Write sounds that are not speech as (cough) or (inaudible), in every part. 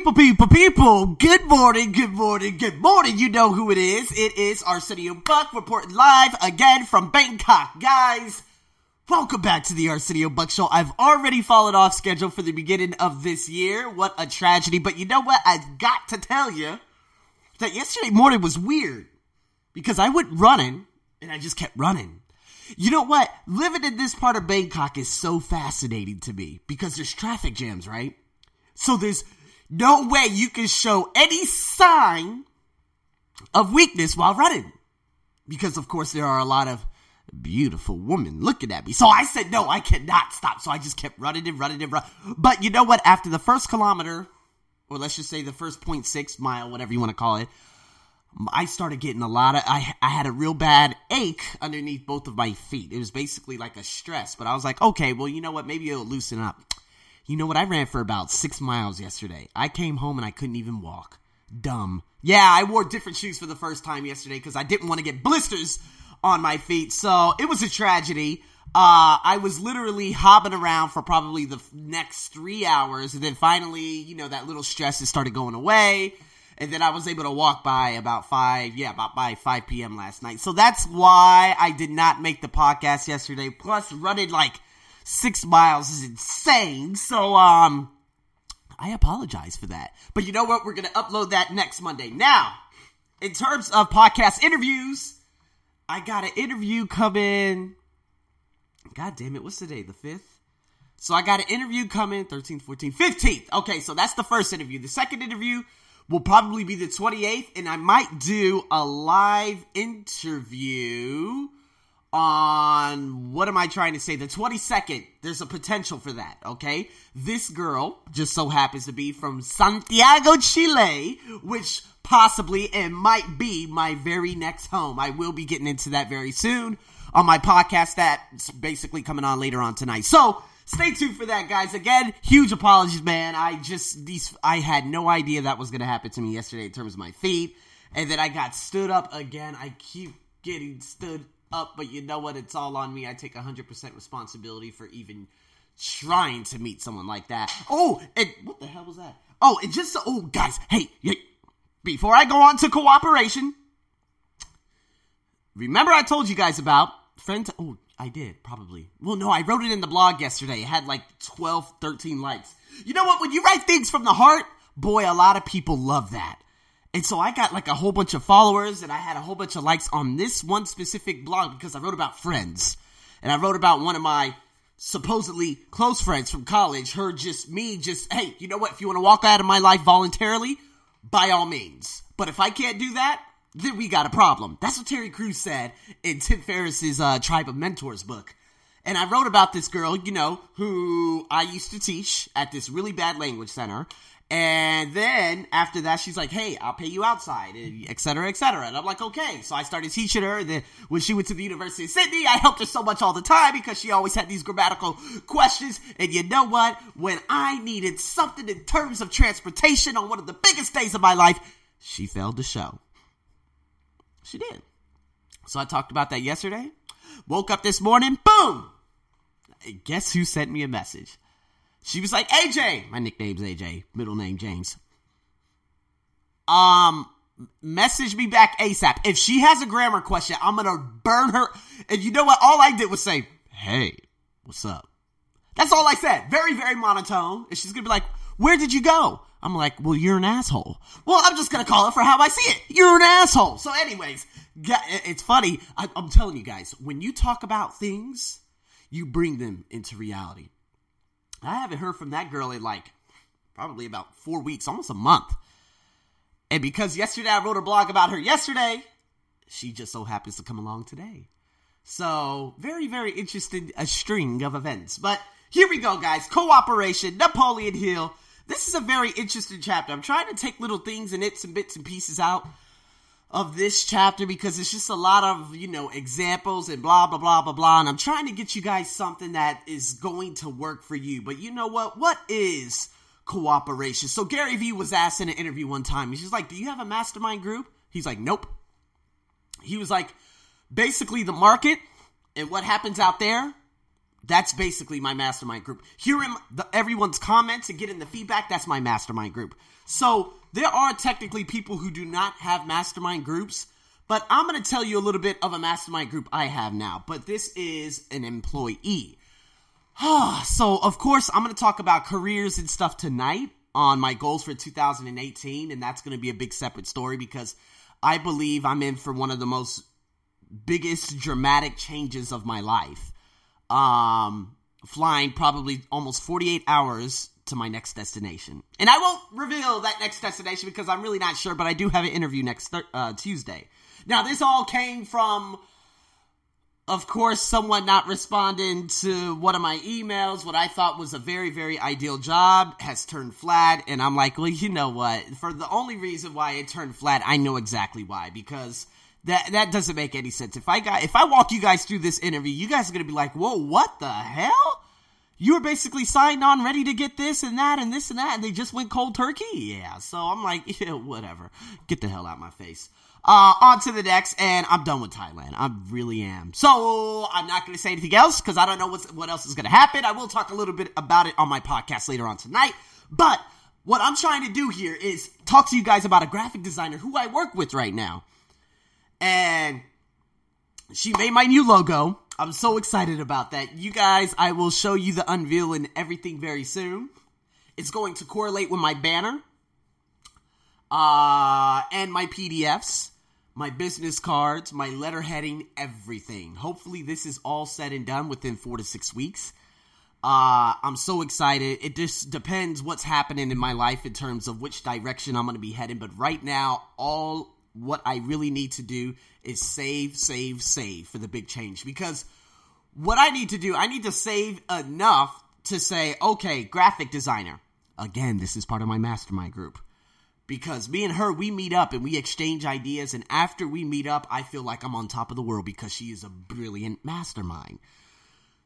people, people, people. Good morning, good morning, good morning. You know who it is. It is Arsenio Buck reporting live again from Bangkok. Guys, welcome back to the Arsenio Buck Show. I've already fallen off schedule for the beginning of this year. What a tragedy. But you know what? I've got to tell you that yesterday morning was weird because I went running and I just kept running. You know what? Living in this part of Bangkok is so fascinating to me because there's traffic jams, right? So there's no way you can show any sign of weakness while running. Because, of course, there are a lot of beautiful women looking at me. So I said, no, I cannot stop. So I just kept running and running and running. But you know what? After the first kilometer, or let's just say the first 0.6 mile, whatever you want to call it, I started getting a lot of I I had a real bad ache underneath both of my feet. It was basically like a stress, but I was like, okay, well, you know what? Maybe it'll loosen up. You know what? I ran for about six miles yesterday. I came home and I couldn't even walk. Dumb. Yeah, I wore different shoes for the first time yesterday because I didn't want to get blisters on my feet. So it was a tragedy. Uh, I was literally hopping around for probably the next three hours, and then finally, you know, that little stress has started going away and then I was able to walk by about five, yeah, about by five p.m. last night. So that's why I did not make the podcast yesterday. Plus, running like six miles is insane. So, um, I apologize for that. But you know what? We're gonna upload that next Monday. Now, in terms of podcast interviews, I got an interview coming. God damn it! What's today? The fifth. So I got an interview coming 13th, 14th, 15th. Okay, so that's the first interview. The second interview will probably be the 28th, and I might do a live interview on what am I trying to say? The 22nd. There's a potential for that, okay? This girl just so happens to be from Santiago, Chile, which possibly and might be my very next home. I will be getting into that very soon on my podcast that's basically coming on later on tonight. So, stay tuned for that, guys. Again, huge apologies, man. I just these I had no idea that was gonna happen to me yesterday in terms of my feet, and then I got stood up again. I keep getting stood up, but you know what? It's all on me. I take 100% responsibility for even trying to meet someone like that. Oh, and what the hell was that? Oh, and just so, oh, guys, hey, before I go on to cooperation, remember I told you guys about friend. oh, I did, probably. Well, no, I wrote it in the blog yesterday. It had like 12, 13 likes. You know what? When you write things from the heart, boy, a lot of people love that. And so I got like a whole bunch of followers and I had a whole bunch of likes on this one specific blog because I wrote about friends. And I wrote about one of my supposedly close friends from college, her just me just, hey, you know what? If you want to walk out of my life voluntarily, by all means. But if I can't do that, then we got a problem. That's what Terry Crews said in Tim Ferriss's uh, Tribe of Mentors book. And I wrote about this girl, you know, who I used to teach at this really bad language center. And then after that, she's like, "Hey, I'll pay you outside, and et cetera, et cetera." And I'm like, "Okay." So I started teaching her. Then when she went to the University of Sydney, I helped her so much all the time because she always had these grammatical questions. And you know what? When I needed something in terms of transportation on one of the biggest days of my life, she failed to show. She did. So I talked about that yesterday. Woke up this morning, boom! Guess who sent me a message? She was like, AJ, my nickname's AJ, middle name James. Um, message me back ASAP. If she has a grammar question, I'm gonna burn her. And you know what? All I did was say, Hey, what's up? That's all I said. Very, very monotone. And she's gonna be like, Where did you go? I'm like, Well, you're an asshole. Well, I'm just gonna call it for how I see it. You're an asshole. So, anyways, it's funny. I'm telling you guys, when you talk about things, you bring them into reality. I haven't heard from that girl in like probably about four weeks, almost a month. And because yesterday I wrote a blog about her yesterday, she just so happens to come along today. So, very, very interesting a string of events. But here we go, guys. Cooperation, Napoleon Hill. This is a very interesting chapter. I'm trying to take little things and its and bits and pieces out of this chapter because it's just a lot of, you know, examples and blah, blah, blah, blah, blah. And I'm trying to get you guys something that is going to work for you. But you know what? What is cooperation? So Gary Vee was asked in an interview one time, he's just like, Do you have a mastermind group? He's like, Nope. He was like, Basically, the market and what happens out there, That's basically my mastermind group. Hearing the, everyone's comments and getting the feedback, that's my mastermind group. So there are technically people who do not have mastermind groups, but I'm going to tell you a little bit of a mastermind group I have now. But this is an employee. (sighs) so, of course, I'm going to talk about careers and stuff tonight on my goals for 2018, and that's going to be a big separate story because I believe I'm in for one of the most biggest dramatic changes of my life. Um, flying probably almost 48 hours to my next destination. And I won't reveal that next destination because I'm really not sure, but I do have an interview next uh, Tuesday. Now, this all came from, of course, someone not responding to one of my emails. What I thought was a very, very ideal job has turned flat. And I'm like, well, you know what? For the only reason why it turned flat, I know exactly why. Because that that doesn't make any sense. If I got if I walk you guys through this interview, you guys are gonna be like, whoa, what the hell? You were basically signed on, ready to get this and that and this and that, and they just went cold turkey. Yeah, so I'm like, (laughs) yeah, whatever. Get the hell out of my face. Uh, on to the next, and I'm done with Thailand. I really am. So I'm not going to say anything else because I don't know what's, what else is going to happen. I will talk a little bit about it on my podcast later on tonight. But what I'm trying to do here is talk to you guys about a graphic designer who I work with right now and she made my new logo. I'm so excited about that. You guys, I will show you the unveil and everything very soon. It's going to correlate with my banner uh, and my PDFs, my business cards, my letterheading, everything. Hopefully, this is all said and done within four to six weeks. Uh, I'm so excited. It just depends what's happening in my life in terms of which direction I'm going to be heading. But right now, all what I really need to do is save, save, save for the big change. Because what I need to do, I need to save enough to say, okay, graphic designer. Again, this is part of my mastermind group. Because me and her, we meet up and we exchange ideas. And after we meet up, I feel like I'm on top of the world because she is a brilliant mastermind.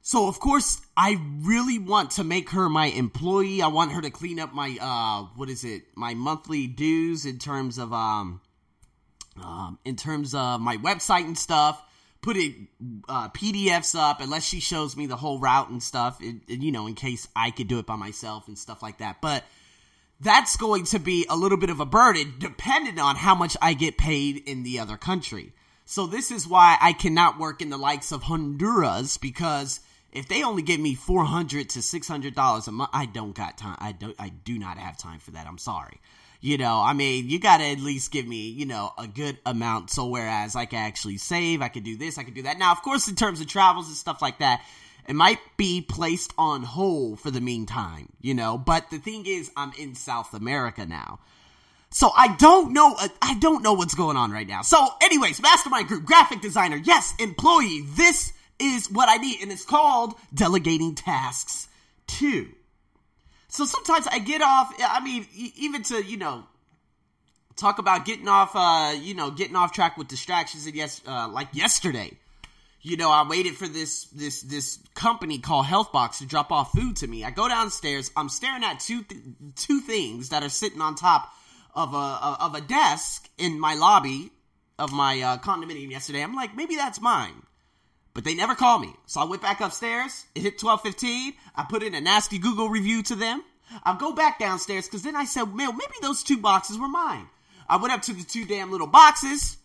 So of course, I really want to make her my employee. I want her to clean up my uh what is it? My monthly dues in terms of um um, in terms of my website and stuff, putting uh, PDFs up unless she shows me the whole route and stuff, it, it, you know, in case I could do it by myself and stuff like that. But that's going to be a little bit of a burden depending on how much I get paid in the other country. So this is why I cannot work in the likes of Honduras because if they only give me 400 to 600 dollars a month, I don't got time. I don't I do not have time for that. I'm sorry. You know, I mean, you got to at least give me, you know, a good amount. So whereas I can actually save, I could do this, I could do that. Now, of course, in terms of travels and stuff like that, it might be placed on hold for the meantime, you know. But the thing is, I'm in South America now. So I don't know. Uh, I don't know what's going on right now. So, anyways, mastermind group, graphic designer, yes, employee. This is what I need, and it's called delegating tasks to. So sometimes I get off. I mean, even to you know talk about getting off. Uh, you know, getting off track with distractions. And yes, uh, like yesterday, you know, I waited for this this this company called Healthbox to drop off food to me. I go downstairs. I'm staring at two th- two things that are sitting on top of a of a desk in my lobby of my uh, condominium yesterday. I'm like, maybe that's mine but they never called me. So I went back upstairs. It hit 12:15. I put in a nasty Google review to them. I'll go back downstairs because then I said, man, maybe those two boxes were mine. I went up to the two damn little boxes,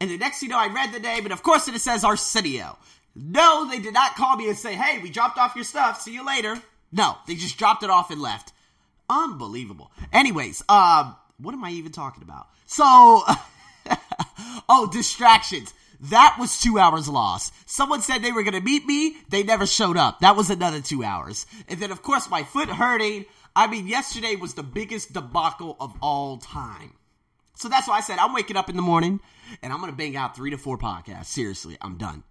and the next you know, I read the name, and of course it says Arsenio. No, they did not call me and say, hey, we dropped off your stuff. See you later. No, they just dropped it off and left. Unbelievable. Anyways, um, what am I even talking about? So, (laughs) oh, distractions. That was two hours lost. Someone said they were going to meet me. They never showed up. That was another two hours. And then, of course, my foot hurting. I mean, yesterday was the biggest debacle of all time. So that's why I said I'm waking up in the morning and I'm going to bang out three to four podcasts. Seriously, I'm done.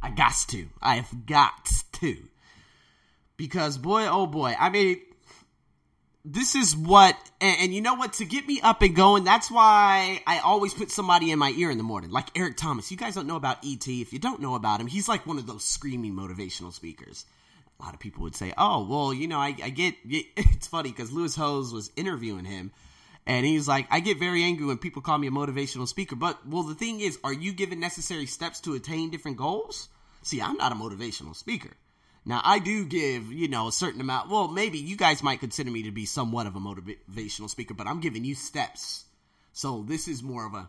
I got to. I have got to. Because, boy, oh boy, I mean, this is what and, and, you know what to get me up and going that's why i always put somebody in my ear in the morning like eric thomas. You guys don't know about et if you don't know about him he's like one of those screaming motivational speakers. A lot of people would say oh well you know i, I get (laughs) it's funny because Lewis Howes was interviewing him and he's like i get very angry when people call me a motivational speaker but well the thing is are you given necessary steps to attain different goals? See, I'm not a motivational speaker. Now, I do give, you know, a certain amount. Well, maybe you guys might consider me to be somewhat of a motivational speaker, but I'm giving you steps. So this is more of a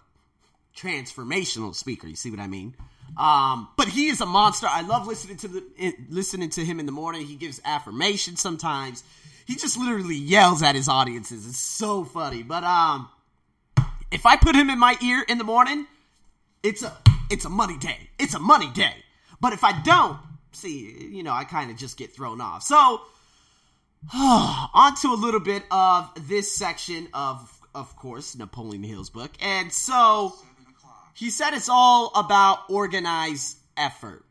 transformational speaker. You see what I mean? Um, but he is a monster. I love listening to the listening to him in the morning. He gives affirmations sometimes. He just literally yells at his audiences. It's so funny. But um, if I put him in my ear in the morning, it's a it's a money day. It's a money day. But if I don't, see, you know, I kind of just get thrown off. So, (sighs) on to a little bit of this section of, of course, Napoleon Hill's book. And so, he said it's all about organized effort.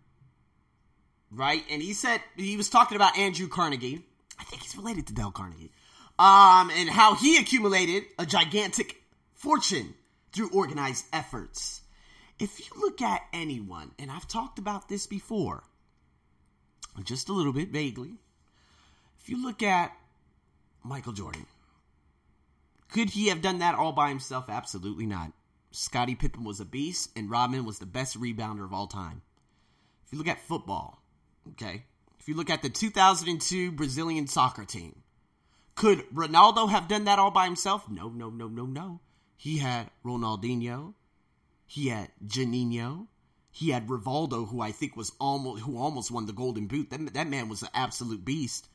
Right? And he said, he was talking about Andrew Carnegie. I think he's related to Dale Carnegie. Um, and how he accumulated a gigantic fortune through organized efforts. If you look at anyone, and I've talked about this before, just a little bit vaguely. If you look at Michael Jordan, could he have done that all by himself? Absolutely not. Scottie Pippen was a beast, and Rodman was the best rebounder of all time. If you look at football, okay, if you look at the 2002 Brazilian soccer team, could Ronaldo have done that all by himself? No, no, no, no, no. He had Ronaldinho, he had Juninho, he had Rivaldo, who I think was almost who almost won the Golden Boot. That, that man was an absolute beast.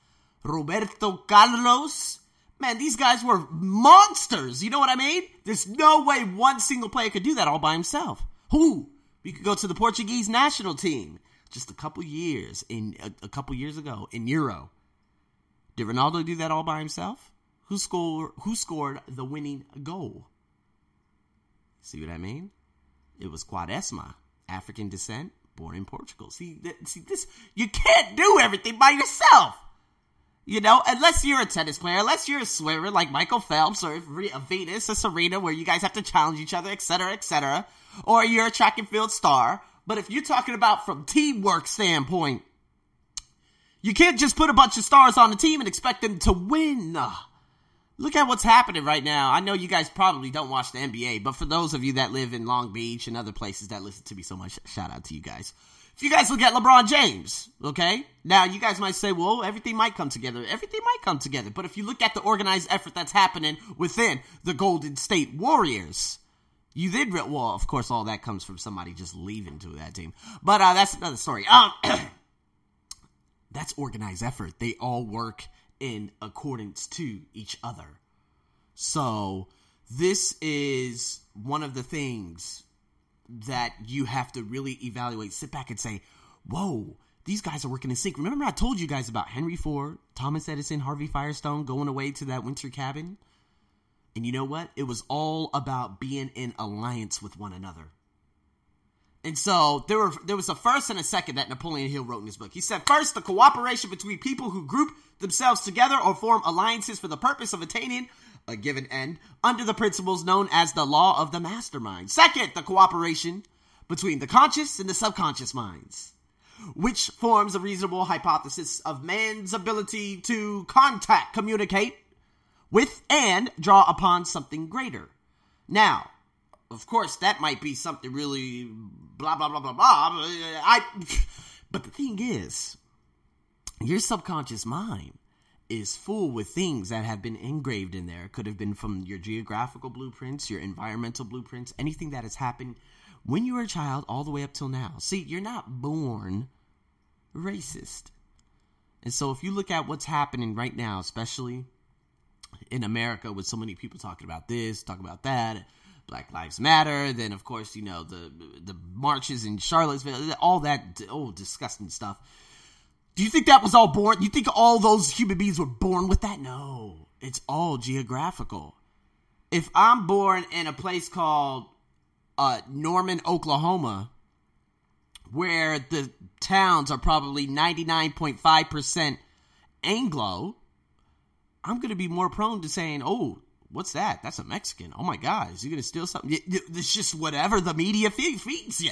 Roberto Carlos. Man, these guys were monsters. You know what I mean? There's no way one single player could do that all by himself. Who? We could go to the Portuguese national team just a couple years in a, a couple years ago in Euro. Did Ronaldo do that all by himself? Who scored who scored the winning goal? See what I mean? It was Quaresma. African descent, born in Portugal. See, th- see this, you can't do everything by yourself. You know, unless you're a tennis player, unless you're a swimmer like Michael Phelps or a Venus, a Serena, where you guys have to challenge each other, etc., etc., or you're a track and field star. But if you're talking about from teamwork standpoint, you can't just put a bunch of stars on the team and expect them to win. Look at what's happening right now. I know you guys probably don't watch the NBA, but for those of you that live in Long Beach and other places that listen to me so much, shout out to you guys. If you guys look at LeBron James, okay? Now, you guys might say, well, everything might come together. Everything might come together. But if you look at the organized effort that's happening within the Golden State Warriors, you did, well, of course, all that comes from somebody just leaving to that team. But uh, that's another story. Um, (clears throat) that's organized effort. They all work in accordance to each other. So, this is one of the things that you have to really evaluate. Sit back and say, whoa, these guys are working in sync. Remember, I told you guys about Henry Ford, Thomas Edison, Harvey Firestone going away to that winter cabin? And you know what? It was all about being in alliance with one another. And so there were there was a first and a second that Napoleon Hill wrote in his book. He said, first, the cooperation between people who group themselves together or form alliances for the purpose of attaining a given end under the principles known as the law of the mastermind. Second, the cooperation between the conscious and the subconscious minds, which forms a reasonable hypothesis of man's ability to contact, communicate with, and draw upon something greater. Now, of course, that might be something really blah blah blah blah blah. Uh, I, (laughs) but the thing is, your subconscious mind is full with things that have been engraved in there. Could have been from your geographical blueprints, your environmental blueprints, anything that has happened when you were a child all the way up till now. See, you're not born racist. And so if you look at what's happening right now, especially in America with so many people talking about this, talking about that, Black Lives Matter, then of course, you know, the the marches in Charlottesville, all that oh disgusting stuff. Do you think that was all born? You think all those human beings were born with that? No. It's all geographical. If I'm born in a place called uh, Norman, Oklahoma, where the towns are probably 99.5% Anglo, I'm going to be more prone to saying, oh, what's that? That's a Mexican. Oh my God, is he going to steal something? It's just whatever the media feeds you.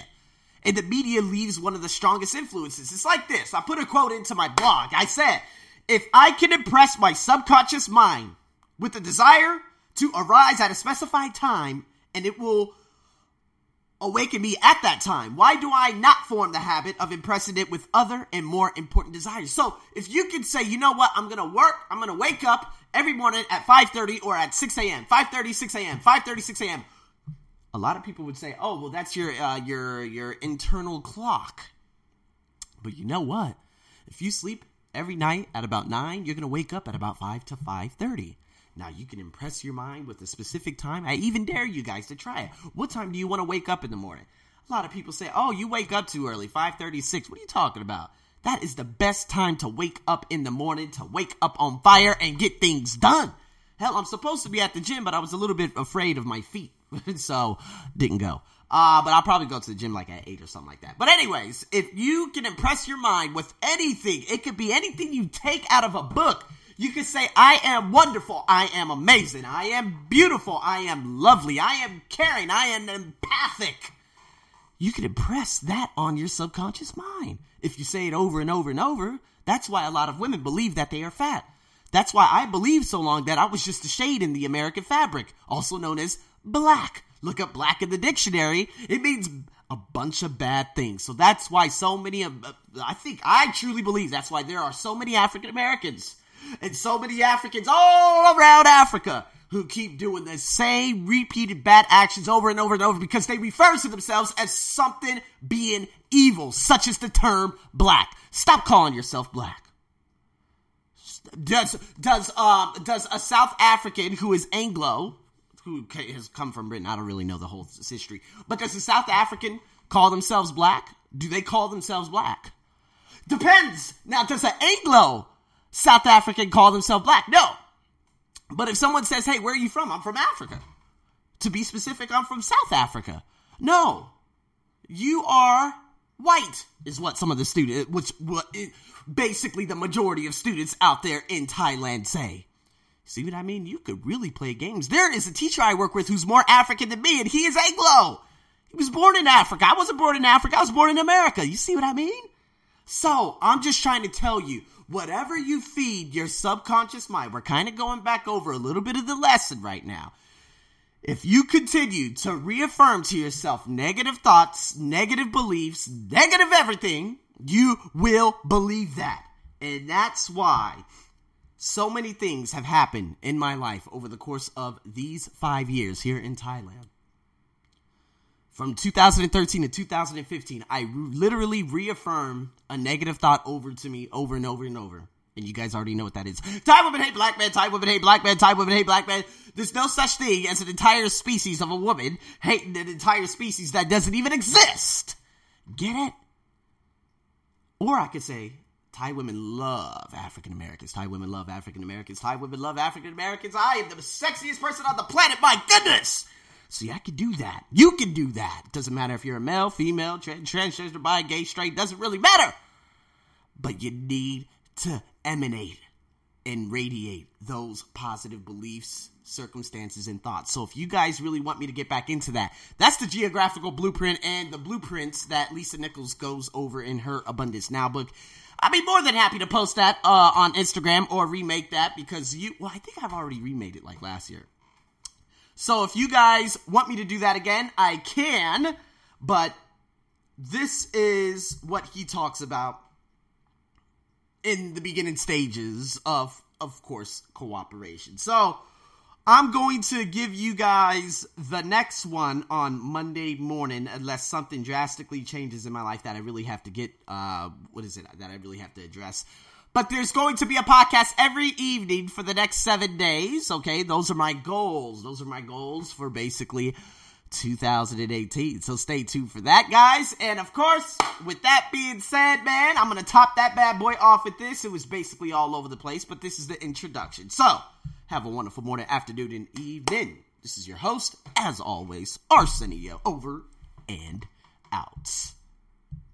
And the media leaves one of the strongest influences. It's like this. I put a quote into my blog. I said, if I can impress my subconscious mind with the desire to arise at a specified time, and it will awaken me at that time? Why do I not form the habit of impressing it with other and more important desires? So if you can say, you know what, I'm gonna work, I'm gonna wake up every morning at 5:30 or at 6 a.m., 5:30, 6 a.m., 5:30, 6 a.m. A lot of people would say, oh, well, that's your uh, your your internal clock. But you know what? If you sleep every night at about nine, you're gonna wake up at about five to 5:30. Now you can impress your mind with a specific time. I even dare you guys to try it. What time do you want to wake up in the morning? A lot of people say, "Oh, you wake up too early, 5:36." What are you talking about? That is the best time to wake up in the morning, to wake up on fire and get things done. Hell, I'm supposed to be at the gym, but I was a little bit afraid of my feet, (laughs) so didn't go. Uh, but I'll probably go to the gym like at 8 or something like that. But, anyways, if you can impress your mind with anything, it could be anything you take out of a book. You can say, I am wonderful. I am amazing. I am beautiful. I am lovely. I am caring. I am empathic. You can impress that on your subconscious mind. If you say it over and over and over, that's why a lot of women believe that they are fat. That's why I believed so long that I was just a shade in the American fabric, also known as black. Look up black in the dictionary. It means a bunch of bad things. So that's why so many of, I think, I truly believe that's why there are so many African Americans and so many Africans all around Africa who keep doing the same repeated bad actions over and over and over because they refer to themselves as something being evil, such as the term black. Stop calling yourself black. Does does um does a South African who is Anglo, who has come from Britain, I don't really know the whole history, but does a South African call themselves black? Do they call themselves black? Depends. Now, does an Anglo South African call themselves black? No. But if someone says, hey, where are you from? I'm from Africa. To be specific, I'm from South Africa. No. You are white, is what some of the students, which what basically the majority of students out there in Thailand say. See what I mean? You could really play games. There is a teacher I work with who's more African than me, and he is Anglo. He was born in Africa. I wasn't born in Africa. I was born in America. You see what I mean? So I'm just trying to tell you whatever you feed your subconscious mind, we're kind of going back over a little bit of the lesson right now. If you continue to reaffirm to yourself negative thoughts, negative beliefs, negative everything, you will believe that. And that's why so many things have happened in my life over the course of these five years here in Thailand. From 2013 to 2015, I literally reaffirm a negative thought over to me over and over and over. And you guys already know what that is. Thai women hate black men, Thai women hate black men, Thai women hate black men. There's no such thing as an entire species of a woman hating an entire species that doesn't even exist. Get it? Or I could say, Thai women love African Americans. Thai women love African Americans. Thai women love African Americans. I am the sexiest person on the planet. My goodness. See, I can do that. You can do that. It doesn't matter if you're a male, female, trans- transgender, bi, gay, straight. Doesn't really matter. But you need to emanate and radiate those positive beliefs, circumstances, and thoughts. So if you guys really want me to get back into that, that's the geographical blueprint and the blueprints that Lisa Nichols goes over in her Abundance Now book. I'd be more than happy to post that uh, on Instagram or remake that because you. Well, I think I've already remade it like last year. So if you guys want me to do that again, I can. But this is what he talks about in the beginning stages of, of course, cooperation. So I'm going to give you guys the next one on Monday morning, unless something drastically changes in my life that I really have to get. Uh, what is it that I really have to address? But there's going to be a podcast every evening for the next seven days. Okay, those are my goals. Those are my goals for basically 2018. So stay tuned for that, guys. And of course, with that being said, man, I'm going to top that bad boy off with this. It was basically all over the place, but this is the introduction. So have a wonderful morning, afternoon, and evening. This is your host, as always, Arsenio, over and out.